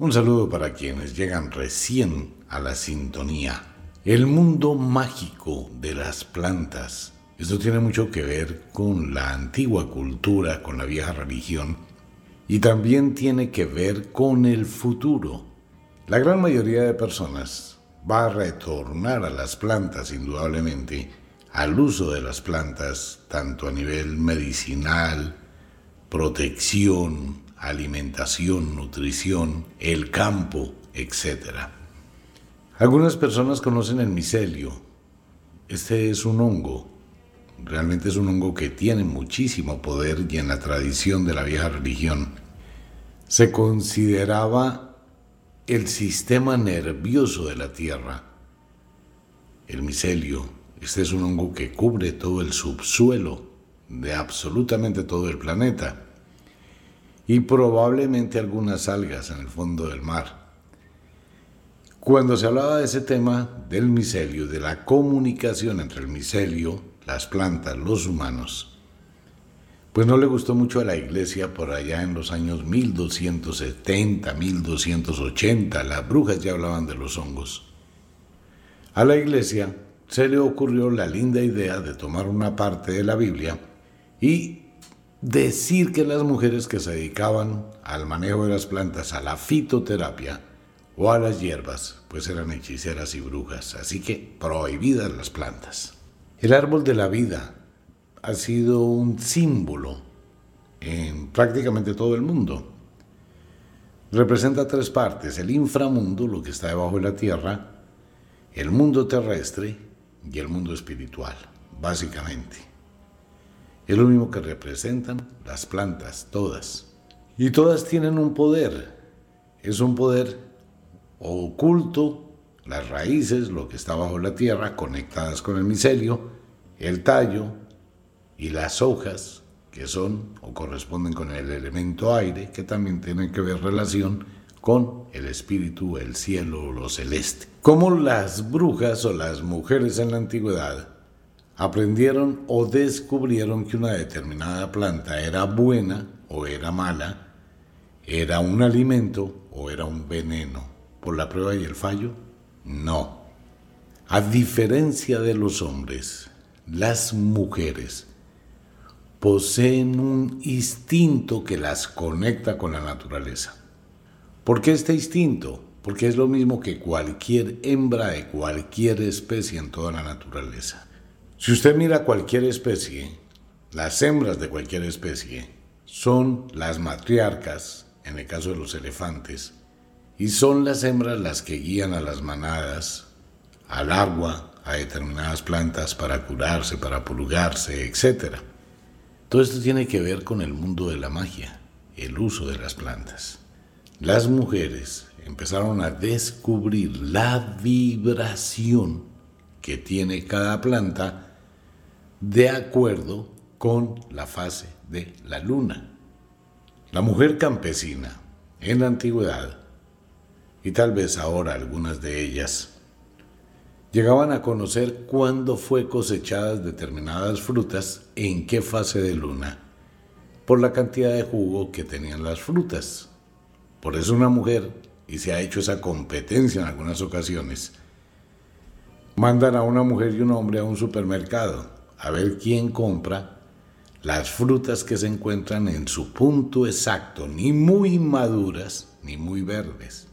Un saludo para quienes llegan recién a la sintonía. El mundo mágico de las plantas. Esto tiene mucho que ver con la antigua cultura, con la vieja religión, y también tiene que ver con el futuro. La gran mayoría de personas va a retornar a las plantas, indudablemente, al uso de las plantas, tanto a nivel medicinal, protección, alimentación, nutrición, el campo, etc. Algunas personas conocen el micelio. Este es un hongo. Realmente es un hongo que tiene muchísimo poder y en la tradición de la vieja religión se consideraba el sistema nervioso de la tierra. El micelio, este es un hongo que cubre todo el subsuelo de absolutamente todo el planeta y probablemente algunas algas en el fondo del mar. Cuando se hablaba de ese tema del micelio, de la comunicación entre el micelio, las plantas, los humanos, pues no le gustó mucho a la iglesia por allá en los años 1270, 1280, las brujas ya hablaban de los hongos. A la iglesia se le ocurrió la linda idea de tomar una parte de la Biblia y decir que las mujeres que se dedicaban al manejo de las plantas, a la fitoterapia o a las hierbas, pues eran hechiceras y brujas, así que prohibidas las plantas. El árbol de la vida ha sido un símbolo en prácticamente todo el mundo. Representa tres partes, el inframundo, lo que está debajo de la tierra, el mundo terrestre y el mundo espiritual, básicamente. Es lo mismo que representan las plantas, todas. Y todas tienen un poder. Es un poder oculto, las raíces, lo que está bajo la tierra, conectadas con el micelio, el tallo y las hojas, que son o corresponden con el elemento aire, que también tienen que ver relación con el espíritu, el cielo, lo celeste. Como las brujas o las mujeres en la antigüedad aprendieron o descubrieron que una determinada planta era buena o era mala, era un alimento o era un veneno. ¿Por la prueba y el fallo? No. A diferencia de los hombres, las mujeres poseen un instinto que las conecta con la naturaleza. ¿Por qué este instinto? Porque es lo mismo que cualquier hembra de cualquier especie en toda la naturaleza. Si usted mira cualquier especie, las hembras de cualquier especie son las matriarcas, en el caso de los elefantes, y son las hembras las que guían a las manadas, al agua, a determinadas plantas para curarse, para pulgarse, etc. Todo esto tiene que ver con el mundo de la magia, el uso de las plantas. Las mujeres empezaron a descubrir la vibración que tiene cada planta de acuerdo con la fase de la luna. La mujer campesina, en la antigüedad, y tal vez ahora algunas de ellas, llegaban a conocer cuándo fue cosechadas determinadas frutas, en qué fase de luna, por la cantidad de jugo que tenían las frutas. Por eso una mujer, y se ha hecho esa competencia en algunas ocasiones, mandan a una mujer y un hombre a un supermercado a ver quién compra las frutas que se encuentran en su punto exacto, ni muy maduras ni muy verdes.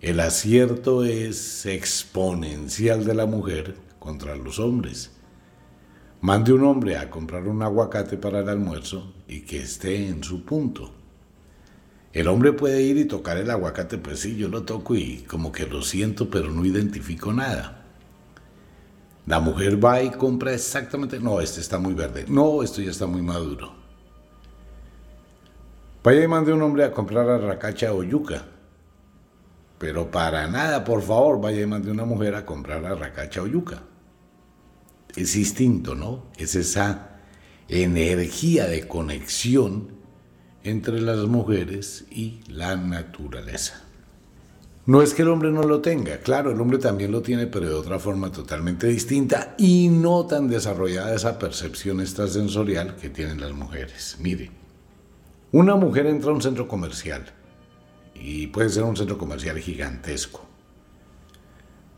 El acierto es exponencial de la mujer contra los hombres. Mande un hombre a comprar un aguacate para el almuerzo y que esté en su punto. El hombre puede ir y tocar el aguacate, pues sí, yo lo toco y como que lo siento, pero no identifico nada. La mujer va y compra exactamente, no, este está muy verde, no, esto ya está muy maduro. Vaya y mande un hombre a comprar arracacha o yuca pero para nada, por favor, vaya y mande una mujer a comprar la racacha o yuca. Es instinto, ¿no? Es esa energía de conexión entre las mujeres y la naturaleza. No es que el hombre no lo tenga, claro, el hombre también lo tiene, pero de otra forma totalmente distinta y no tan desarrollada esa percepción extrasensorial que tienen las mujeres. Mire, una mujer entra a un centro comercial y puede ser un centro comercial gigantesco.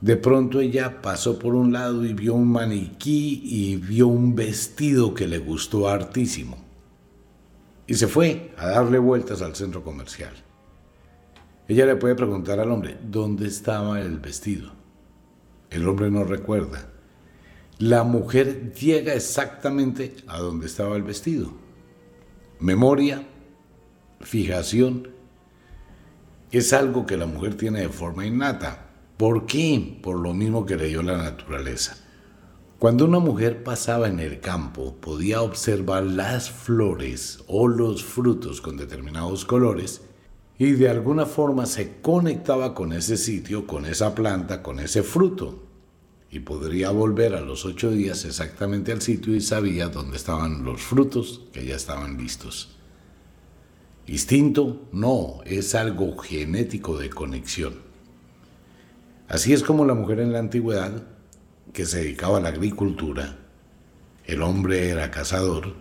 De pronto ella pasó por un lado y vio un maniquí y vio un vestido que le gustó hartísimo. Y se fue a darle vueltas al centro comercial. Ella le puede preguntar al hombre, ¿dónde estaba el vestido? El hombre no recuerda. La mujer llega exactamente a donde estaba el vestido. Memoria, fijación es algo que la mujer tiene de forma innata. ¿Por qué? Por lo mismo que le dio la naturaleza. Cuando una mujer pasaba en el campo, podía observar las flores o los frutos con determinados colores y de alguna forma se conectaba con ese sitio, con esa planta, con ese fruto. Y podría volver a los ocho días exactamente al sitio y sabía dónde estaban los frutos que ya estaban listos. Instinto, no, es algo genético de conexión. Así es como la mujer en la antigüedad, que se dedicaba a la agricultura, el hombre era cazador,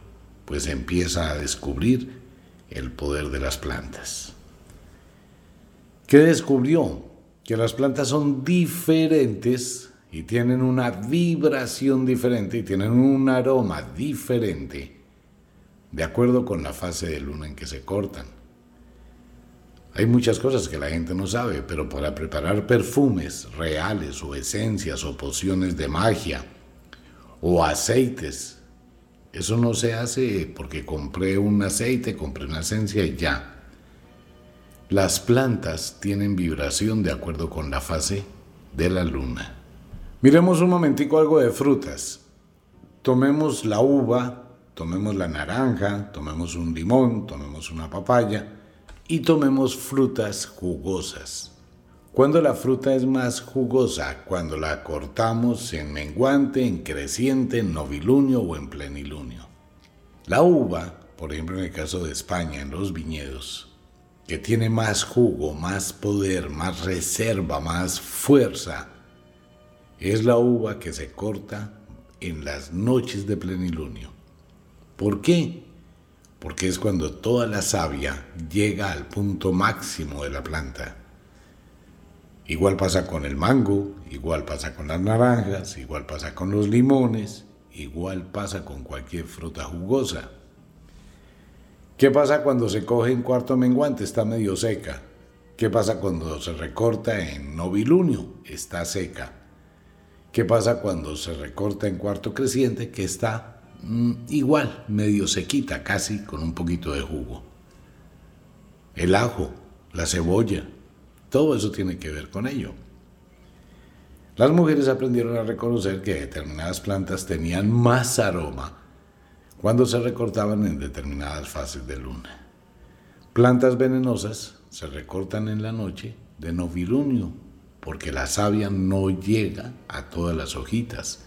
pues empieza a descubrir el poder de las plantas. ¿Qué descubrió? Que las plantas son diferentes y tienen una vibración diferente y tienen un aroma diferente de acuerdo con la fase de luna en que se cortan. Hay muchas cosas que la gente no sabe, pero para preparar perfumes reales o esencias o pociones de magia o aceites, eso no se hace porque compré un aceite, compré una esencia y ya. Las plantas tienen vibración de acuerdo con la fase de la luna. Miremos un momentico algo de frutas. Tomemos la uva, tomemos la naranja, tomemos un limón, tomemos una papaya y tomemos frutas jugosas. Cuando la fruta es más jugosa, cuando la cortamos en menguante, en creciente, en novilunio o en plenilunio. La uva, por ejemplo en el caso de España, en los viñedos, que tiene más jugo, más poder, más reserva, más fuerza, es la uva que se corta en las noches de plenilunio. ¿Por qué? Porque es cuando toda la savia llega al punto máximo de la planta. Igual pasa con el mango, igual pasa con las naranjas, igual pasa con los limones, igual pasa con cualquier fruta jugosa. ¿Qué pasa cuando se coge en cuarto menguante? Está medio seca. ¿Qué pasa cuando se recorta en novilunio? Está seca. ¿Qué pasa cuando se recorta en cuarto creciente? Que está Mm, igual, medio sequita, casi con un poquito de jugo. El ajo, la cebolla, todo eso tiene que ver con ello. Las mujeres aprendieron a reconocer que determinadas plantas tenían más aroma cuando se recortaban en determinadas fases de luna. Plantas venenosas se recortan en la noche de novilunio, porque la savia no llega a todas las hojitas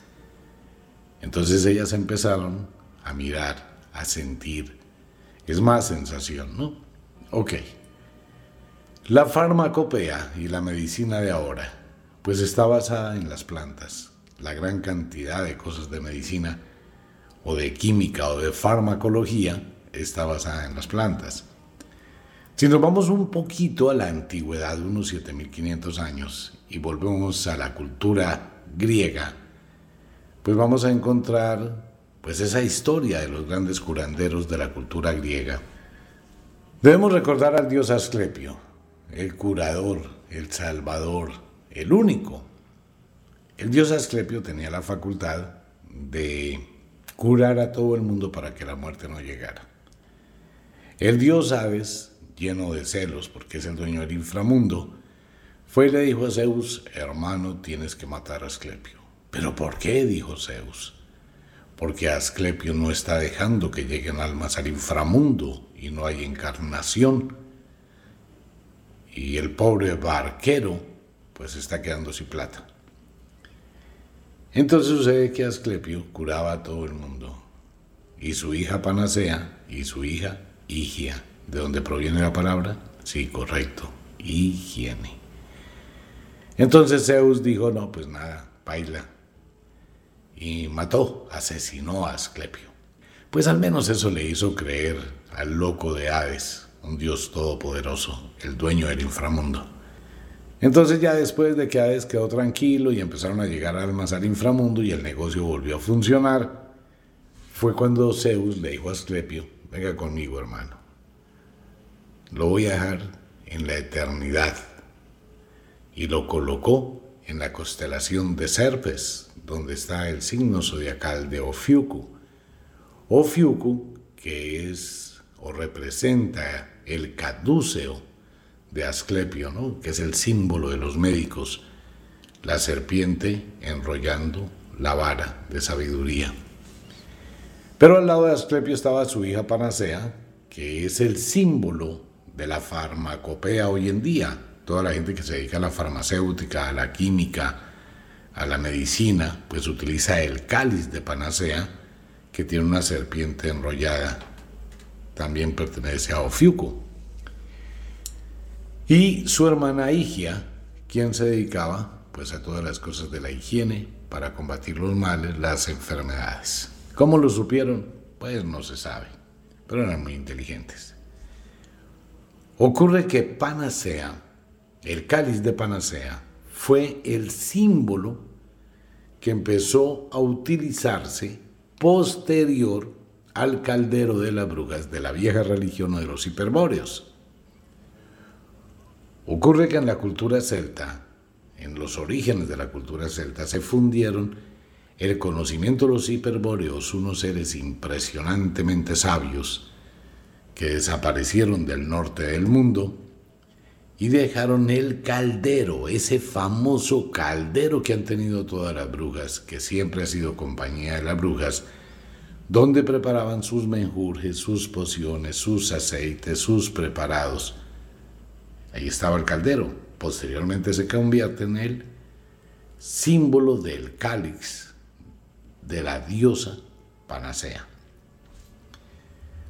entonces ellas empezaron a mirar a sentir. Es más sensación, ¿no? Ok. La farmacopea y la medicina de ahora, pues está basada en las plantas. La gran cantidad de cosas de medicina o de química o de farmacología está basada en las plantas. Si nos vamos un poquito a la antigüedad, unos 7500 años, y volvemos a la cultura griega, pues vamos a encontrar pues esa historia de los grandes curanderos de la cultura griega. Debemos recordar al dios Asclepio, el curador, el salvador, el único. El dios Asclepio tenía la facultad de curar a todo el mundo para que la muerte no llegara. El dios Hades, lleno de celos porque es el dueño del inframundo, fue y le dijo a Zeus, hermano, tienes que matar a Asclepio. ¿Pero por qué? dijo Zeus. Porque Asclepio no está dejando que lleguen almas al inframundo y no hay encarnación. Y el pobre barquero, pues está quedando sin plata. Entonces sucede que Asclepio curaba a todo el mundo. Y su hija Panacea y su hija Higia. ¿De dónde proviene la palabra? Sí, correcto. Higiene. Entonces Zeus dijo, no, pues nada, baila. Y mató, asesinó a Asclepio. Pues al menos eso le hizo creer al loco de Hades, un dios todopoderoso, el dueño del inframundo. Entonces ya después de que Hades quedó tranquilo y empezaron a llegar almas al inframundo y el negocio volvió a funcionar, fue cuando Zeus le dijo a Asclepio, venga conmigo hermano, lo voy a dejar en la eternidad. Y lo colocó en la constelación de Serpes, donde está el signo zodiacal de Ofiuku. Ofiuku, que es o representa el caduceo de Asclepio, ¿no? que es el símbolo de los médicos, la serpiente enrollando la vara de sabiduría. Pero al lado de Asclepio estaba su hija Panacea, que es el símbolo de la farmacopea hoy en día. Toda la gente que se dedica a la farmacéutica, a la química, a la medicina, pues utiliza el cáliz de Panacea, que tiene una serpiente enrollada. También pertenece a Ofiuco. Y su hermana Higia, quien se dedicaba pues a todas las cosas de la higiene para combatir los males, las enfermedades. ¿Cómo lo supieron? Pues no se sabe, pero eran muy inteligentes. Ocurre que Panacea, el cáliz de Panacea, fue el símbolo que empezó a utilizarse posterior al caldero de las brujas de la vieja religión de los hiperbóreos. Ocurre que en la cultura celta, en los orígenes de la cultura celta, se fundieron el conocimiento de los hiperbóreos, unos seres impresionantemente sabios que desaparecieron del norte del mundo y dejaron el caldero, ese famoso caldero que han tenido todas las brujas, que siempre ha sido compañía de las brujas, donde preparaban sus menjurjes, sus pociones, sus aceites, sus preparados Ahí estaba el caldero. Posteriormente se convierte en el símbolo del cáliz de la diosa Panacea.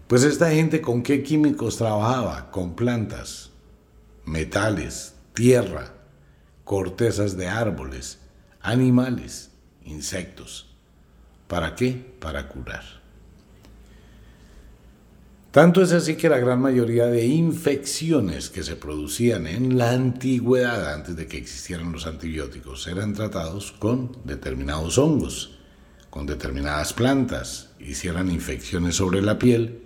Pues esta gente con qué químicos trabajaba? Con plantas, metales, tierra, cortezas de árboles, animales, insectos. ¿Para qué? Para curar. Tanto es así que la gran mayoría de infecciones que se producían en la antigüedad, antes de que existieran los antibióticos, eran tratados con determinados hongos, con determinadas plantas. Hicieran infecciones sobre la piel,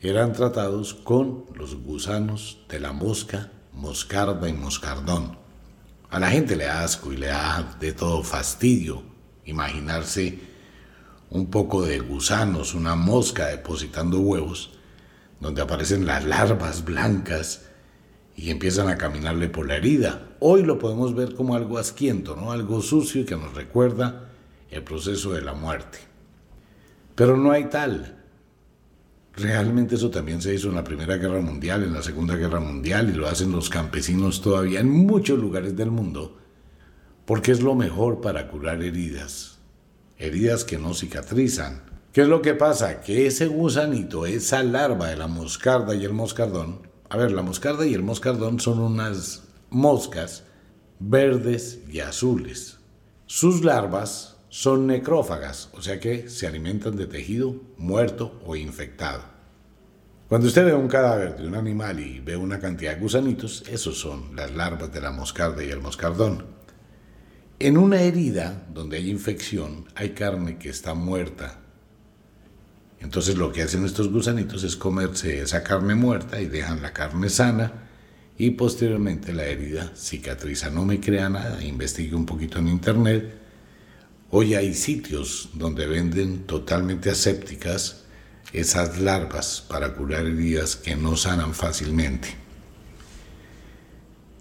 eran tratados con los gusanos de la mosca, moscarda y moscardón. A la gente le da asco y le da de todo fastidio imaginarse un poco de gusanos, una mosca depositando huevos donde aparecen las larvas blancas y empiezan a caminarle por la herida. Hoy lo podemos ver como algo asquiento, ¿no? algo sucio y que nos recuerda el proceso de la muerte. Pero no hay tal. Realmente eso también se hizo en la Primera Guerra Mundial, en la Segunda Guerra Mundial, y lo hacen los campesinos todavía en muchos lugares del mundo, porque es lo mejor para curar heridas, heridas que no cicatrizan, ¿Qué es lo que pasa? Que ese gusanito, esa larva de la moscarda y el moscardón, a ver, la moscarda y el moscardón son unas moscas verdes y azules. Sus larvas son necrófagas, o sea que se alimentan de tejido muerto o infectado. Cuando usted ve un cadáver de un animal y ve una cantidad de gusanitos, esos son las larvas de la moscarda y el moscardón. En una herida donde hay infección hay carne que está muerta. Entonces lo que hacen estos gusanitos es comerse esa carne muerta y dejan la carne sana y posteriormente la herida cicatriza. No me crea nada, investigue un poquito en internet Hoy hay sitios donde venden totalmente asépticas esas larvas para curar heridas que no sanan fácilmente.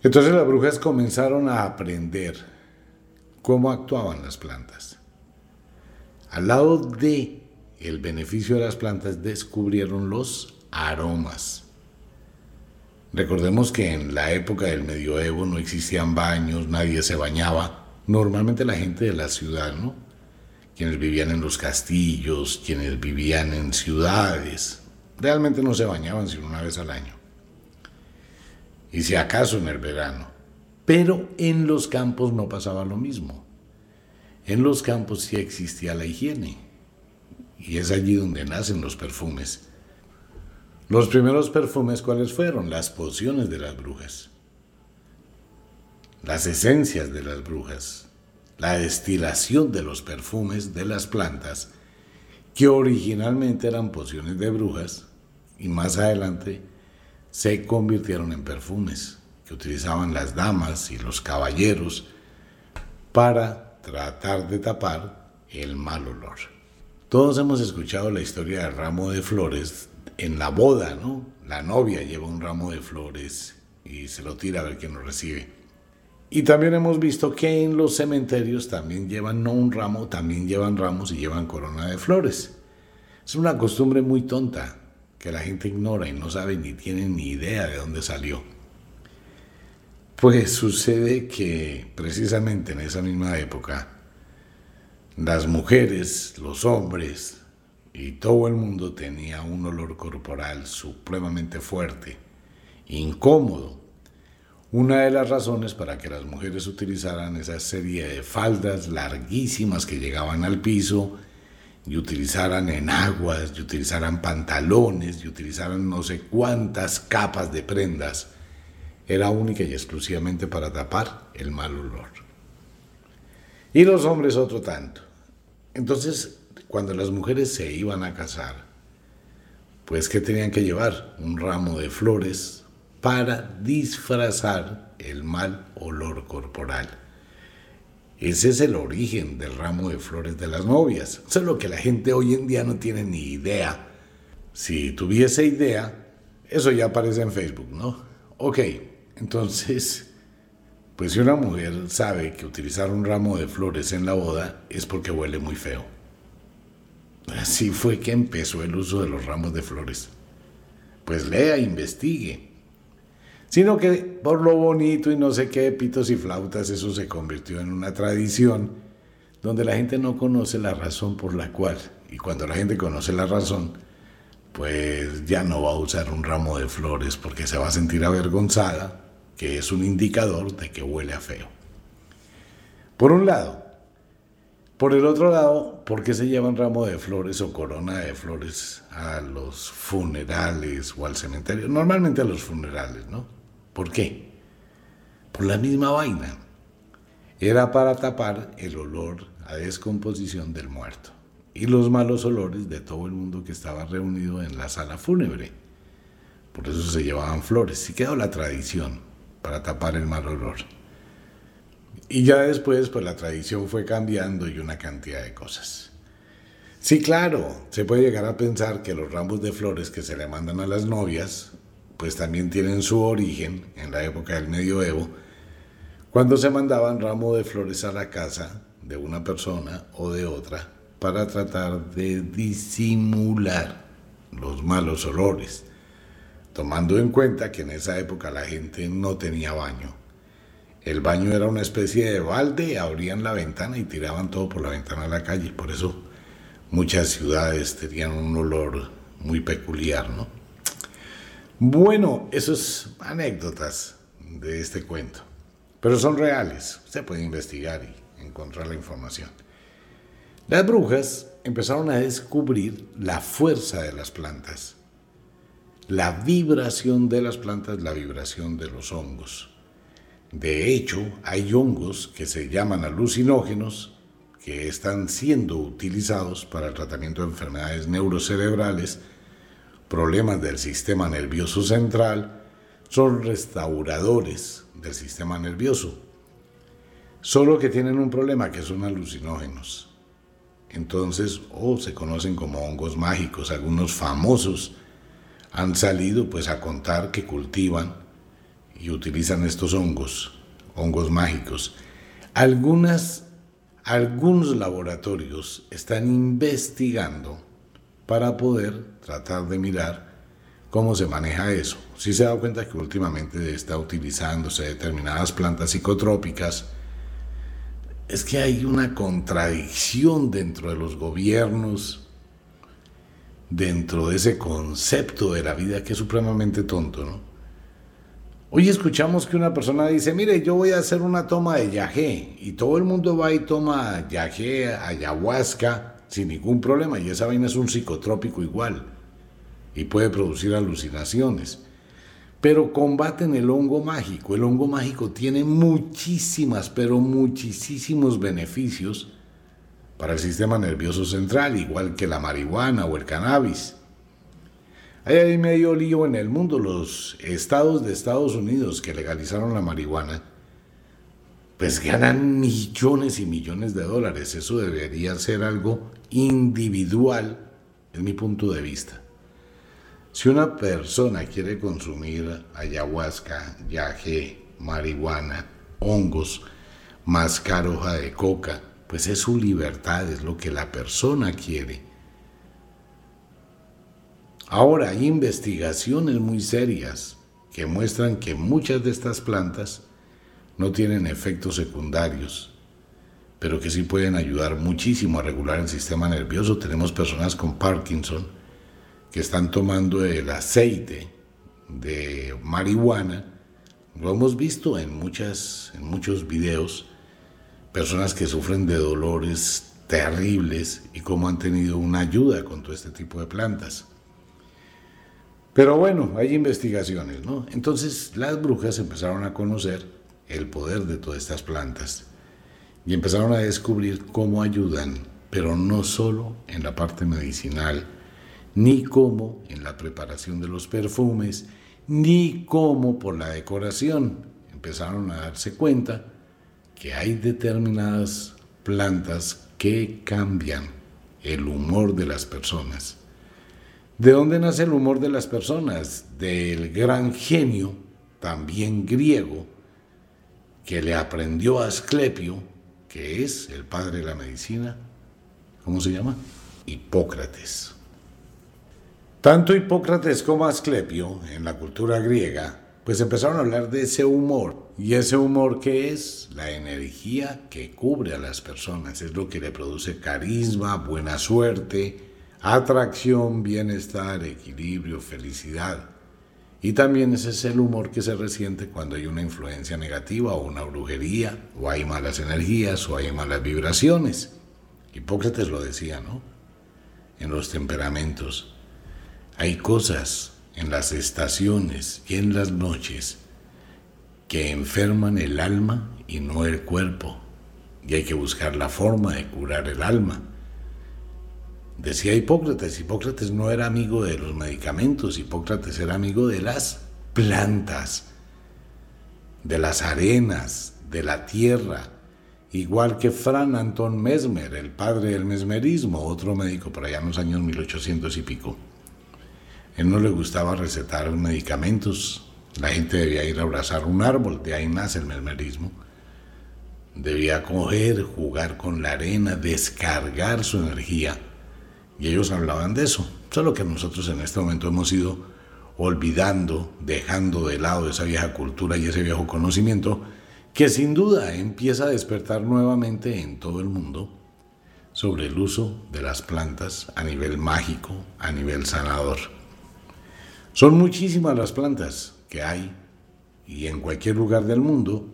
Entonces las brujas comenzaron a aprender cómo actuaban las plantas. Al lado de el beneficio de las plantas descubrieron los aromas. Recordemos que en la época del medioevo no existían baños, nadie se bañaba normalmente la gente de la ciudad, ¿no? Quienes vivían en los castillos, quienes vivían en ciudades, realmente no se bañaban sino una vez al año. Y si acaso en el verano. Pero en los campos no pasaba lo mismo. En los campos sí existía la higiene. Y es allí donde nacen los perfumes. Los primeros perfumes, ¿cuáles fueron? Las pociones de las brujas las esencias de las brujas, la destilación de los perfumes de las plantas, que originalmente eran pociones de brujas y más adelante se convirtieron en perfumes que utilizaban las damas y los caballeros para tratar de tapar el mal olor. Todos hemos escuchado la historia del ramo de flores en la boda, ¿no? La novia lleva un ramo de flores y se lo tira a ver quién lo recibe. Y también hemos visto que en los cementerios también llevan no un ramo, también llevan ramos y llevan corona de flores. Es una costumbre muy tonta que la gente ignora y no sabe ni tiene ni idea de dónde salió. Pues sucede que precisamente en esa misma época las mujeres, los hombres y todo el mundo tenía un olor corporal supremamente fuerte, incómodo, una de las razones para que las mujeres utilizaran esa serie de faldas larguísimas que llegaban al piso y utilizaran enaguas, y utilizaran pantalones, y utilizaran no sé cuántas capas de prendas, era única y exclusivamente para tapar el mal olor. Y los hombres otro tanto. Entonces, cuando las mujeres se iban a casar, pues ¿qué tenían que llevar? Un ramo de flores, para disfrazar el mal olor corporal. Ese es el origen del ramo de flores de las novias, solo que la gente hoy en día no tiene ni idea. Si tuviese idea, eso ya aparece en Facebook, ¿no? Ok, entonces, pues si una mujer sabe que utilizar un ramo de flores en la boda es porque huele muy feo. Así fue que empezó el uso de los ramos de flores. Pues lea, investigue sino que por lo bonito y no sé qué, pitos y flautas, eso se convirtió en una tradición donde la gente no conoce la razón por la cual, y cuando la gente conoce la razón, pues ya no va a usar un ramo de flores porque se va a sentir avergonzada, que es un indicador de que huele a feo. Por un lado. Por el otro lado, ¿por qué se llevan ramo de flores o corona de flores a los funerales o al cementerio? Normalmente a los funerales, ¿no? ¿Por qué? Por la misma vaina. Era para tapar el olor a descomposición del muerto y los malos olores de todo el mundo que estaba reunido en la sala fúnebre. Por eso se llevaban flores. Y quedó la tradición para tapar el mal olor. Y ya después, pues la tradición fue cambiando y una cantidad de cosas. Sí, claro, se puede llegar a pensar que los ramos de flores que se le mandan a las novias pues también tienen su origen en la época del medioevo, cuando se mandaban ramo de flores a la casa de una persona o de otra para tratar de disimular los malos olores, tomando en cuenta que en esa época la gente no tenía baño. El baño era una especie de balde, abrían la ventana y tiraban todo por la ventana a la calle, por eso muchas ciudades tenían un olor muy peculiar, ¿no? Bueno, esas anécdotas de este cuento, pero son reales. Usted puede investigar y encontrar la información. Las brujas empezaron a descubrir la fuerza de las plantas, la vibración de las plantas, la vibración de los hongos. De hecho, hay hongos que se llaman alucinógenos que están siendo utilizados para el tratamiento de enfermedades neurocerebrales, problemas del sistema nervioso central, son restauradores del sistema nervioso. Solo que tienen un problema que son alucinógenos. Entonces, o se conocen como hongos mágicos. Algunos famosos han salido pues a contar que cultivan y utilizan estos hongos, hongos mágicos. Algunas, algunos laboratorios están investigando para poder tratar de mirar cómo se maneja eso. Si se da cuenta que últimamente está utilizándose determinadas plantas psicotrópicas, es que hay una contradicción dentro de los gobiernos, dentro de ese concepto de la vida que es supremamente tonto, ¿no? Hoy escuchamos que una persona dice, mire, yo voy a hacer una toma de yagé y todo el mundo va y toma yagé, ayahuasca, sin ningún problema y esa vaina es un psicotrópico igual y puede producir alucinaciones pero combaten el hongo mágico. El hongo mágico tiene muchísimas, pero muchísimos beneficios para el sistema nervioso central, igual que la marihuana o el cannabis. Hay medio lío en el mundo. Los estados de Estados Unidos que legalizaron la marihuana, pues ganan millones y millones de dólares. Eso debería ser algo individual, es mi punto de vista. Si una persona quiere consumir ayahuasca, yaje, marihuana, hongos, mascar hoja de coca, pues es su libertad, es lo que la persona quiere. Ahora hay investigaciones muy serias que muestran que muchas de estas plantas no tienen efectos secundarios, pero que sí pueden ayudar muchísimo a regular el sistema nervioso. Tenemos personas con Parkinson, que están tomando el aceite de marihuana, lo hemos visto en, muchas, en muchos videos, personas que sufren de dolores terribles y cómo han tenido una ayuda con todo este tipo de plantas. Pero bueno, hay investigaciones, ¿no? Entonces las brujas empezaron a conocer el poder de todas estas plantas y empezaron a descubrir cómo ayudan, pero no solo en la parte medicinal, ni como en la preparación de los perfumes, ni como por la decoración. Empezaron a darse cuenta que hay determinadas plantas que cambian el humor de las personas. ¿De dónde nace el humor de las personas? Del gran genio, también griego, que le aprendió a Asclepio, que es el padre de la medicina, ¿cómo se llama? Hipócrates. Tanto Hipócrates como Asclepio, en la cultura griega, pues empezaron a hablar de ese humor. ¿Y ese humor qué es? La energía que cubre a las personas. Es lo que le produce carisma, buena suerte, atracción, bienestar, equilibrio, felicidad. Y también ese es el humor que se resiente cuando hay una influencia negativa o una brujería, o hay malas energías, o hay malas vibraciones. Hipócrates lo decía, ¿no? En los temperamentos. Hay cosas en las estaciones y en las noches que enferman el alma y no el cuerpo, y hay que buscar la forma de curar el alma. Decía Hipócrates, Hipócrates no era amigo de los medicamentos, Hipócrates era amigo de las plantas, de las arenas, de la tierra, igual que Fran Anton Mesmer, el padre del mesmerismo, otro médico por allá en los años 1800 y pico. Él no le gustaba recetar medicamentos. La gente debía ir a abrazar un árbol, de ahí nace el mesmerismo. Debía coger, jugar con la arena, descargar su energía. Y ellos hablaban de eso. Solo que nosotros en este momento hemos ido olvidando, dejando de lado esa vieja cultura y ese viejo conocimiento que sin duda empieza a despertar nuevamente en todo el mundo sobre el uso de las plantas a nivel mágico, a nivel sanador. Son muchísimas las plantas que hay y en cualquier lugar del mundo,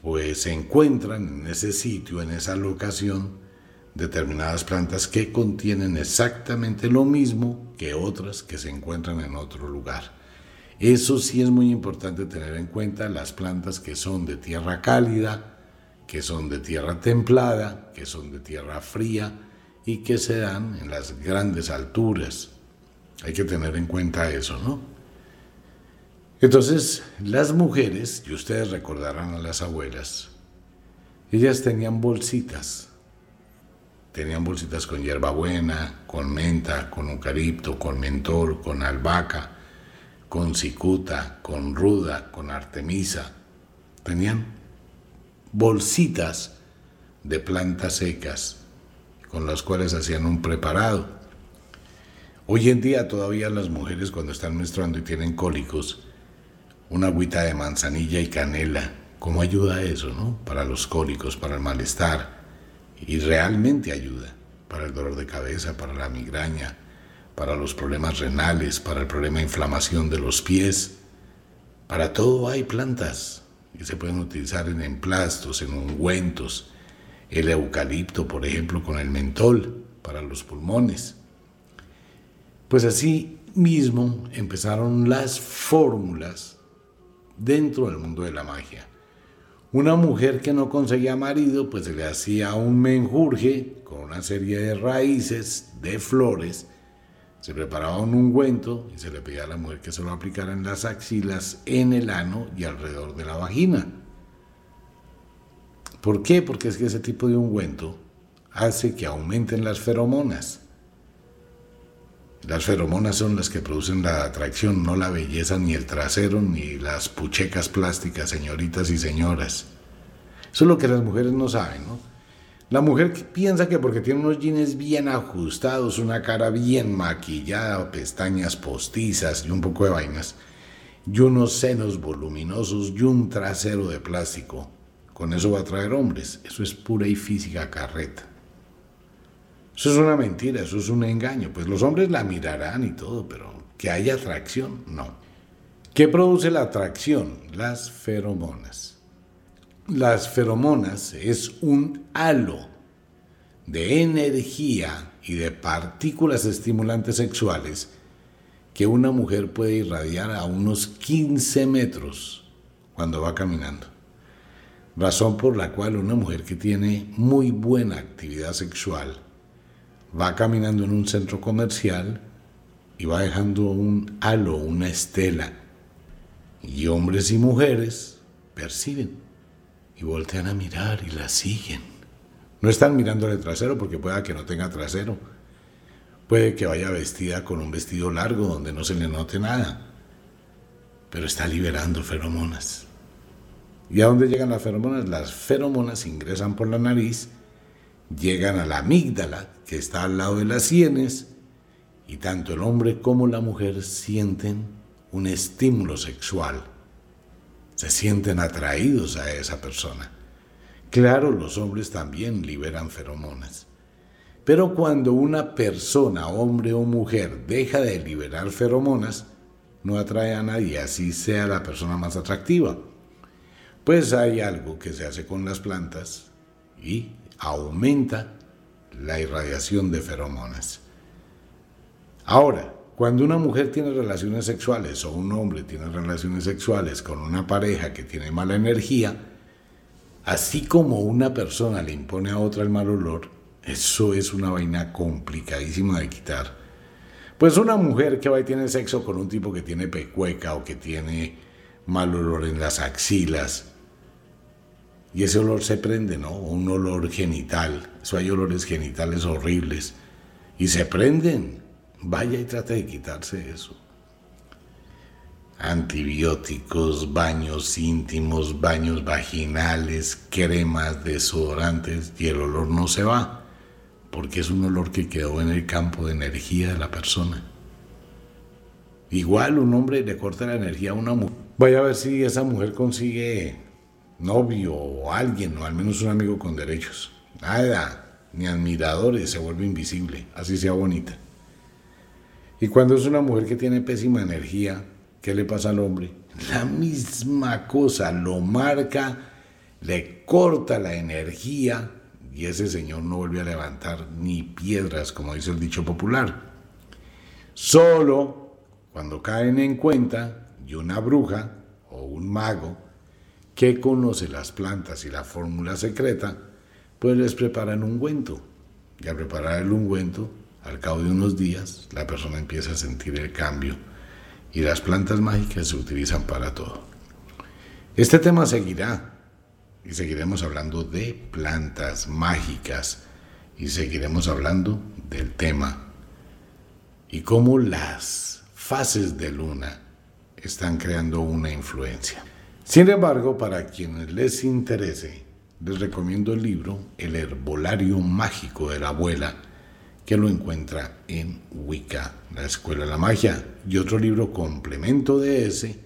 pues se encuentran en ese sitio, en esa locación, determinadas plantas que contienen exactamente lo mismo que otras que se encuentran en otro lugar. Eso sí es muy importante tener en cuenta las plantas que son de tierra cálida, que son de tierra templada, que son de tierra fría y que se dan en las grandes alturas. Hay que tener en cuenta eso, ¿no? Entonces, las mujeres, y ustedes recordarán a las abuelas, ellas tenían bolsitas. Tenían bolsitas con hierbabuena, con menta, con eucalipto, con mentol, con albahaca, con cicuta, con ruda, con artemisa. Tenían bolsitas de plantas secas con las cuales hacían un preparado Hoy en día todavía las mujeres cuando están menstruando y tienen cólicos, una agüita de manzanilla y canela, ¿cómo ayuda eso, no? Para los cólicos, para el malestar. Y realmente ayuda para el dolor de cabeza, para la migraña, para los problemas renales, para el problema de inflamación de los pies. Para todo hay plantas que se pueden utilizar en emplastos, en ungüentos. El eucalipto, por ejemplo, con el mentol para los pulmones. Pues así mismo empezaron las fórmulas dentro del mundo de la magia. Una mujer que no conseguía marido, pues se le hacía un menjurje con una serie de raíces, de flores, se preparaba un ungüento y se le pedía a la mujer que se lo aplicara en las axilas, en el ano y alrededor de la vagina. ¿Por qué? Porque es que ese tipo de ungüento hace que aumenten las feromonas. Las feromonas son las que producen la atracción, no la belleza, ni el trasero, ni las puchecas plásticas, señoritas y señoras. Eso es lo que las mujeres no saben, ¿no? La mujer piensa que porque tiene unos jeans bien ajustados, una cara bien maquillada, pestañas postizas y un poco de vainas, y unos senos voluminosos y un trasero de plástico, con eso va a atraer hombres. Eso es pura y física carreta. Eso es una mentira, eso es un engaño. Pues los hombres la mirarán y todo, pero que haya atracción, no. ¿Qué produce la atracción? Las feromonas. Las feromonas es un halo de energía y de partículas estimulantes sexuales que una mujer puede irradiar a unos 15 metros cuando va caminando. Razón por la cual una mujer que tiene muy buena actividad sexual va caminando en un centro comercial y va dejando un halo, una estela. Y hombres y mujeres perciben y voltean a mirar y la siguen. No están mirando el trasero porque pueda que no tenga trasero. Puede que vaya vestida con un vestido largo donde no se le note nada. Pero está liberando feromonas. ¿Y a dónde llegan las feromonas? Las feromonas ingresan por la nariz llegan a la amígdala, que está al lado de las sienes, y tanto el hombre como la mujer sienten un estímulo sexual. Se sienten atraídos a esa persona. Claro, los hombres también liberan feromonas. Pero cuando una persona, hombre o mujer, deja de liberar feromonas, no atrae a nadie, así sea la persona más atractiva. Pues hay algo que se hace con las plantas y aumenta la irradiación de feromonas. Ahora, cuando una mujer tiene relaciones sexuales o un hombre tiene relaciones sexuales con una pareja que tiene mala energía, así como una persona le impone a otra el mal olor, eso es una vaina complicadísima de quitar. Pues una mujer que va y tiene sexo con un tipo que tiene pecueca o que tiene mal olor en las axilas, y ese olor se prende, ¿no? Un olor genital. Eso hay olores genitales horribles. Y se prenden. Vaya y trate de quitarse eso. Antibióticos, baños íntimos, baños vaginales, cremas, desodorantes y el olor no se va. Porque es un olor que quedó en el campo de energía de la persona. Igual un hombre le corta la energía a una mujer. Vaya a ver si esa mujer consigue novio o alguien, o al menos un amigo con derechos. Nada. ni admiradores, se vuelve invisible, así sea bonita. Y cuando es una mujer que tiene pésima energía, ¿qué le pasa al hombre? La misma cosa, lo marca, le corta la energía y ese señor no vuelve a levantar ni piedras, como dice el dicho popular. Solo cuando caen en cuenta y una bruja o un mago que conoce las plantas y la fórmula secreta, pues les preparan un ungüento. Y al preparar el ungüento, al cabo de unos días, la persona empieza a sentir el cambio y las plantas mágicas se utilizan para todo. Este tema seguirá y seguiremos hablando de plantas mágicas y seguiremos hablando del tema y cómo las fases de luna están creando una influencia. Sin embargo, para quienes les interese, les recomiendo el libro El herbolario mágico de la abuela, que lo encuentra en Wicca, la Escuela de la Magia. Y otro libro complemento de ese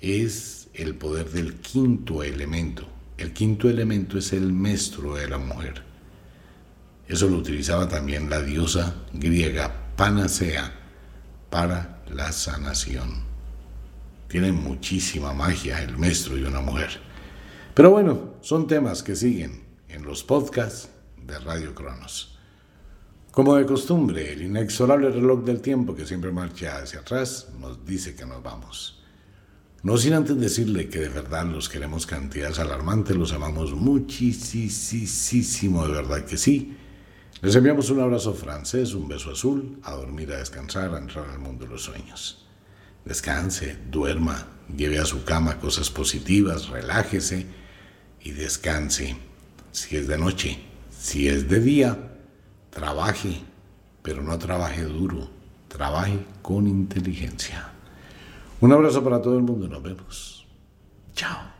es El poder del quinto elemento. El quinto elemento es el maestro de la mujer. Eso lo utilizaba también la diosa griega Panacea para la sanación. Tiene muchísima magia el maestro y una mujer. Pero bueno, son temas que siguen en los podcasts de Radio Cronos. Como de costumbre, el inexorable reloj del tiempo que siempre marcha hacia atrás nos dice que nos vamos. No sin antes decirle que de verdad los queremos cantidades alarmantes, los amamos muchísimo, de verdad que sí. Les enviamos un abrazo francés, un beso azul, a dormir, a descansar, a entrar al mundo de los sueños descanse, duerma, lleve a su cama cosas positivas, relájese y descanse. Si es de noche, si es de día, trabaje, pero no trabaje duro, trabaje con inteligencia. Un abrazo para todo el mundo, nos vemos. Chao.